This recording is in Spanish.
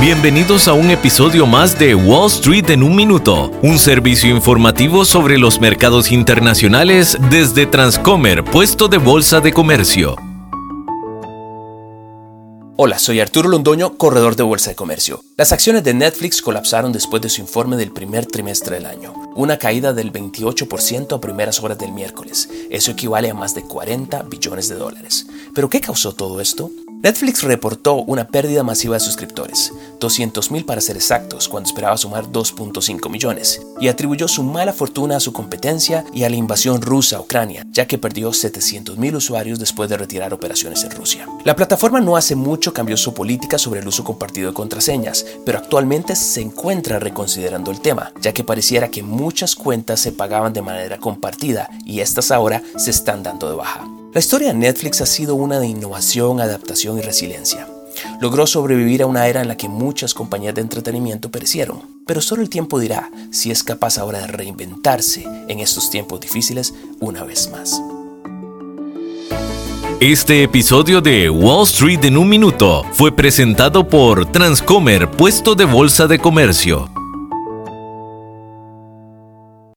Bienvenidos a un episodio más de Wall Street en un minuto, un servicio informativo sobre los mercados internacionales desde Transcomer, puesto de bolsa de comercio. Hola, soy Arturo Londoño, corredor de Bolsa de Comercio. Las acciones de Netflix colapsaron después de su informe del primer trimestre del año, una caída del 28% a primeras horas del miércoles. Eso equivale a más de 40 billones de dólares. ¿Pero qué causó todo esto? Netflix reportó una pérdida masiva de suscriptores, 200.000 para ser exactos, cuando esperaba sumar 2.5 millones, y atribuyó su mala fortuna a su competencia y a la invasión rusa a Ucrania, ya que perdió 700.000 usuarios después de retirar operaciones en Rusia. La plataforma no hace mucho cambió su política sobre el uso compartido de contraseñas, pero actualmente se encuentra reconsiderando el tema, ya que pareciera que muchas cuentas se pagaban de manera compartida y estas ahora se están dando de baja. La historia de Netflix ha sido una de innovación, adaptación y resiliencia. Logró sobrevivir a una era en la que muchas compañías de entretenimiento perecieron, pero solo el tiempo dirá si es capaz ahora de reinventarse en estos tiempos difíciles una vez más. Este episodio de Wall Street en un minuto fue presentado por Transcomer, puesto de bolsa de comercio.